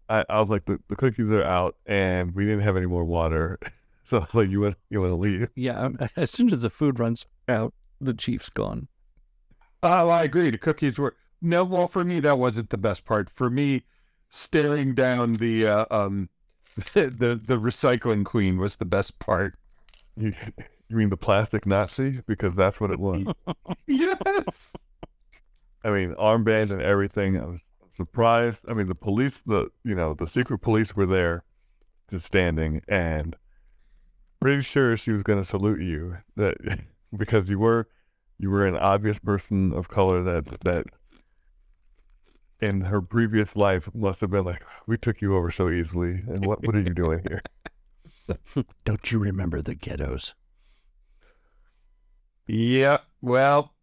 I, I was like, the, the cookies are out, and we didn't have any more water. [LAUGHS] So like, you want you want to leave? Yeah. um, [LAUGHS] As soon as the food runs out, the chief's gone. Oh, I agree. The cookies were no. Well, for me, that wasn't the best part. For me, staring down the uh, um the, [LAUGHS] the the recycling queen was the best part. You, you mean the plastic Nazi? Because that's what it was. Yes. I mean, armband and everything. I was surprised. I mean, the police, the you know, the secret police were there, just standing, and pretty sure she was going to salute you that [LAUGHS] because you were you were an obvious person of color that that in her previous life must have been like, we took you over so easily, and what what are you doing here? [LAUGHS] Don't you remember the ghettos? Yeah. Well,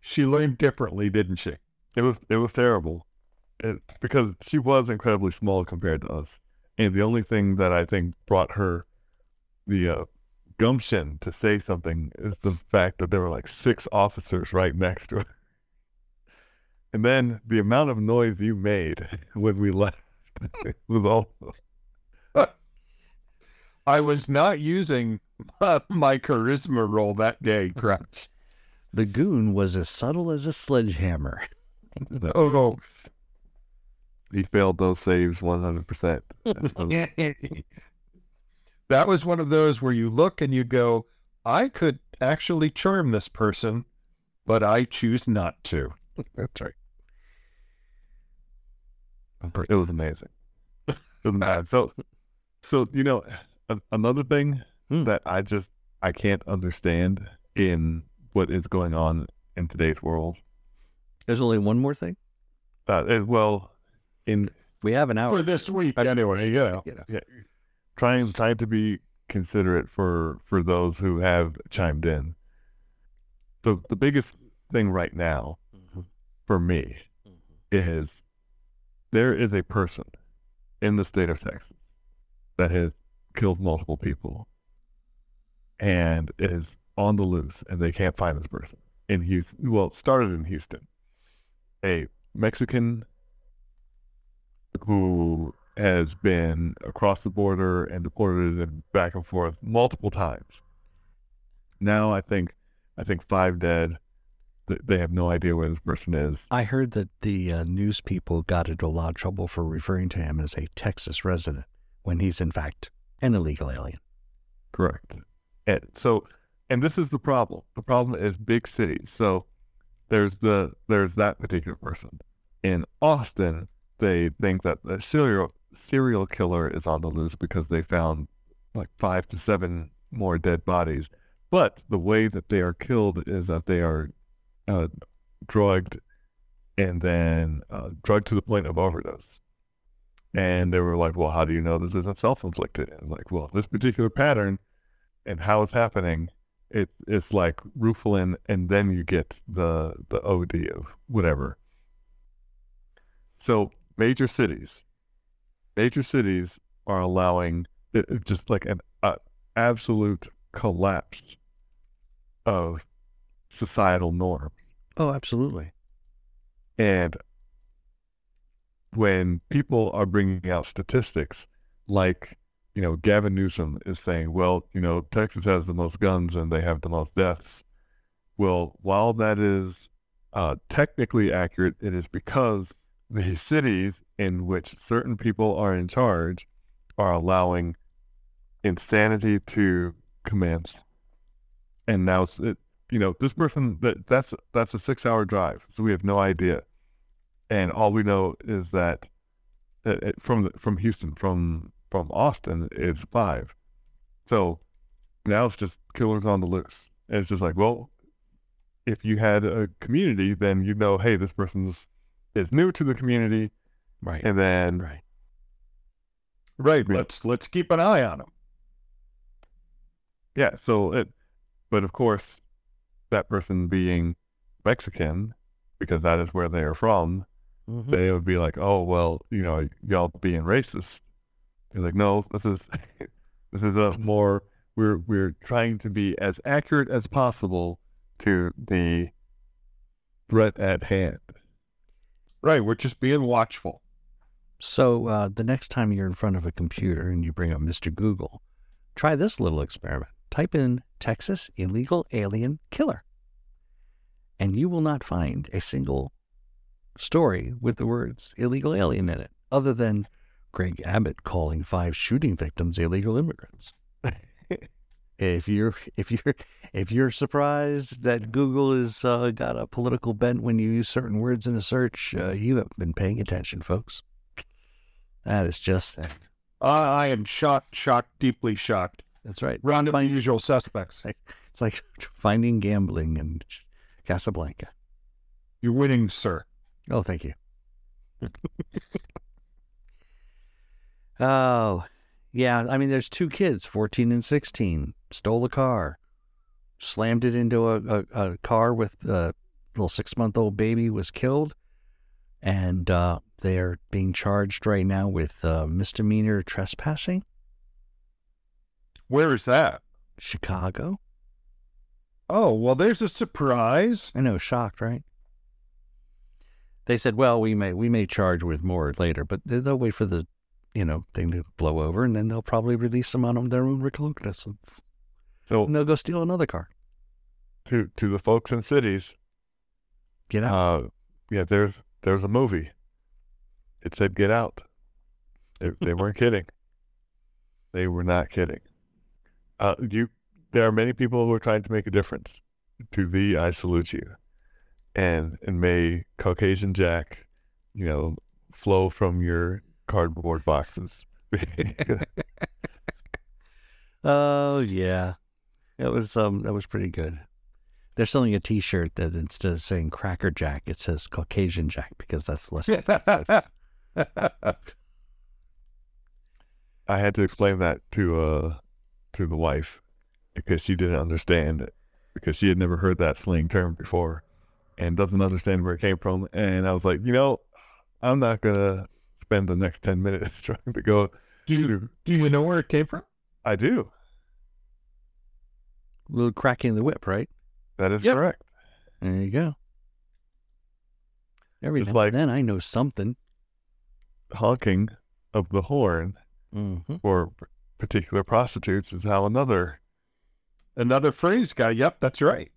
she learned differently, didn't she? It was it was terrible, it, because she was incredibly small compared to us, and the only thing that I think brought her the uh, gumption to say something is the fact that there were like six officers right next to her, and then the amount of noise you made [LAUGHS] when we left [LAUGHS] was all. I was not using [LAUGHS] uh, my charisma roll that day, Crutch. The goon was as subtle as a sledgehammer. Oh no. He failed those saves one hundred percent. [LAUGHS] that was one of those where you look and you go, I could actually charm this person, but I choose not to. [LAUGHS] That's right. It was amazing. It was mad. So, so you know, a- another thing Hmm. that I just I can't understand in what is going on in today's world. There's only one more thing. Uh, well, in We have an hour. For this week, anyway, yeah. You know. yeah, trying trying to be considerate for for those who have chimed in. The the biggest thing right now Mhm. for me Mhm. is there is a person in the state of Texas that has killed multiple people and is on the loose and they can't find this person in Houston. Well, it started in Houston. A Mexican who has been across the border and deported and back and forth multiple times. Now I think I think five dead. They have no idea where this person is. I heard that the uh, news people got into a lot of trouble for referring to him as a Texas resident when he's in fact an illegal alien. Correct. And so, and this is the problem. The problem is big cities. So there's the there's that particular person. In Austin, they think that the serial serial killer is on the loose because they found like five to seven more dead bodies. But the way that they are killed is that they are uh, drugged and then uh, drugged to the point of overdose. And they were like, well, how do you know this isn't self-inflicted? And like, well, this particular pattern and how it's happening, it's it's like Rufalin, and then you get the the OD of whatever. So major cities, major cities are allowing just like an uh, absolute collapse of societal norms. Oh, absolutely. And when people are bringing out statistics like, you know, Gavin Newsom is saying, well, you know, Texas has the most guns and they have the most deaths. Well, while that is uh, technically accurate, it is because the cities in which certain people are in charge are allowing insanity to commence. And now, it, you know, this person that that's that's a six-hour drive, so we have no idea and all we know is that uh, from from Houston, from from Austin, it's five. So now it's just killers on the loose. And it's just like, well, if you had a community, then you know, hey, this person is new to the community, Right. and then right. Right. Let's let's keep an eye on him. yeah. So it, but of course, that person being Mexican, because that is where they are from, Mhm. they would be like, "Oh well, you know, y'all being racist." You're like, "No, this is [LAUGHS] this is a more we're we're trying to be as accurate as possible to the threat at hand." Right. We're just being watchful. So uh, the next time you're in front of a computer and you bring up Mr. Google, try this little experiment. Type in Texas illegal alien killer, and you will not find a single story with the words illegal alien in it, other than Greg Abbott calling five shooting victims illegal immigrants. If you're if you're if you're surprised that Google has uh, got a political bent when you use certain words in a search, uh, you have been paying attention, folks. That is just I I am shocked, shocked, deeply shocked. that's right. Round of Fine. unusual suspects. It's like [LAUGHS] [LAUGHS] finding gambling in Casablanca. You're winning, sir. Oh, thank you. [LAUGHS] oh, yeah. I mean, there's two kids, 14 and 16, stole a car, slammed it into a, a, a car with a little six month old baby, was killed. And uh, they're being charged right now with uh, misdemeanor trespassing. Where is that? Chicago. Oh, well, there's a surprise. I know, shocked, right? They said, "Well, we may we may charge with more later, but they'll wait for the, you know, thing to blow over, and then they'll probably release them on their own recognizance, So and they'll go steal another car. to to the folks in cities, Get out. uh, yeah, there's there's a movie. It said "Get Out." They, they weren't [LAUGHS] kidding. They were not kidding. Uh, you, there are many people who are trying to make a difference. To thee, I salute you, and and may Caucasian Jack, you know, flow from your cardboard boxes. [LAUGHS] Oh yeah, that was um that was pretty good. They're selling a T-shirt that instead of saying Cracker Jack, it says Caucasian Jack because that's less. [LAUGHS] I had to explain that to uh to the wife because she didn't understand it because she had never heard that slang term before and doesn't understand where it came from. And I was like, you know, I'm not gonna spend the next 10 minutes [LAUGHS] trying to go. Do you, do you know where it came from? I do. A little cracking the whip, right? That is Yep. correct. There you go. Every Just now like- and then I know something. Honking of the horn hmm for particular prostitutes is how another. Another phrase guy. Yep, that's right.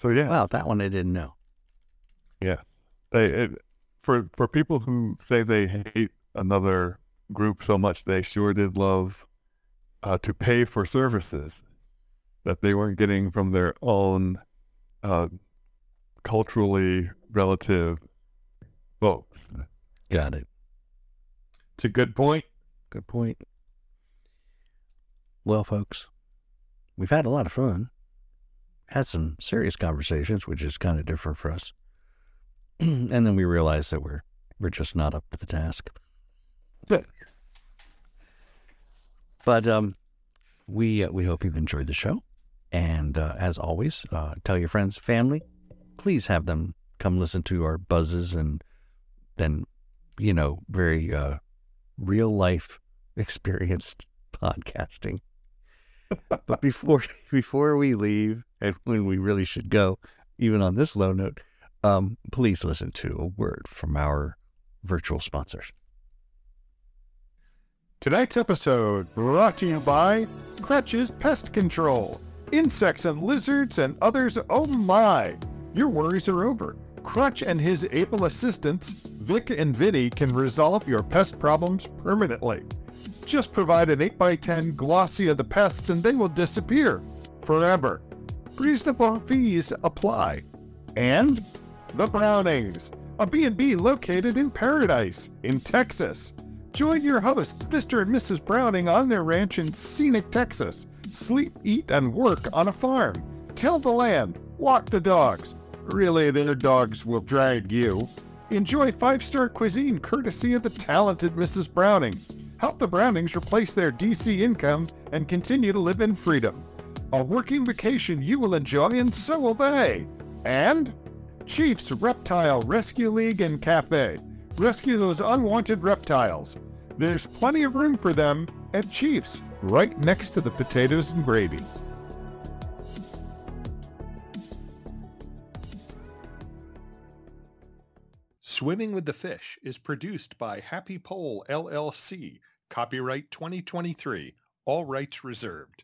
So yeah, Wow, that one I didn't know. Yeah, They it, for for people who say they hate another group so much, they sure did love uh, to pay for services that they weren't getting from their own uh, culturally relative folks. Got it. It's a good point. Good point. Well, folks, we've had a lot of fun. Had some serious conversations, which is kind of different for us. [CLEARS THROAT] and then we realize that we're we're just not up to the task. But um, we uh, we hope you've enjoyed the show, and uh, as always, uh, tell your friends, family, please have them come listen to our buzzes and then, you know, very uh, real life experienced [LAUGHS] podcasting. but before [LAUGHS] before we leave, and when we really should go, even on this low note, um, please listen to a word from our virtual sponsors. Tonight's episode brought to you by Crutch's Pest Control. Insects and lizards and others, oh my! Your worries are over. Crutch and his able assistants, Vic and Vinny, can resolve your pest problems permanently. Just provide an 8x10 glossy of the pests and they will disappear forever. Reasonable fees apply. And the Brownings, a B&B located in Paradise, in Texas. Join your hosts, Mr. and Mrs. Browning, on their ranch in scenic Texas. Sleep, eat, and work on a farm. Till the land, walk the dogs. Really, their dogs will drag you. Enjoy five star cuisine courtesy of the talented Mrs. Browning. Help the Brownings replace their DC income and continue to live in freedom. A working vacation you will enjoy, and so will they. And Chiefs Reptile Rescue League and Cafe. Rescue those unwanted reptiles. There's plenty of room for them at Chiefs, right next to the potatoes and gravy. Swimming with the Fish is produced by Happy Pole LLC. Copyright 2023. All rights reserved.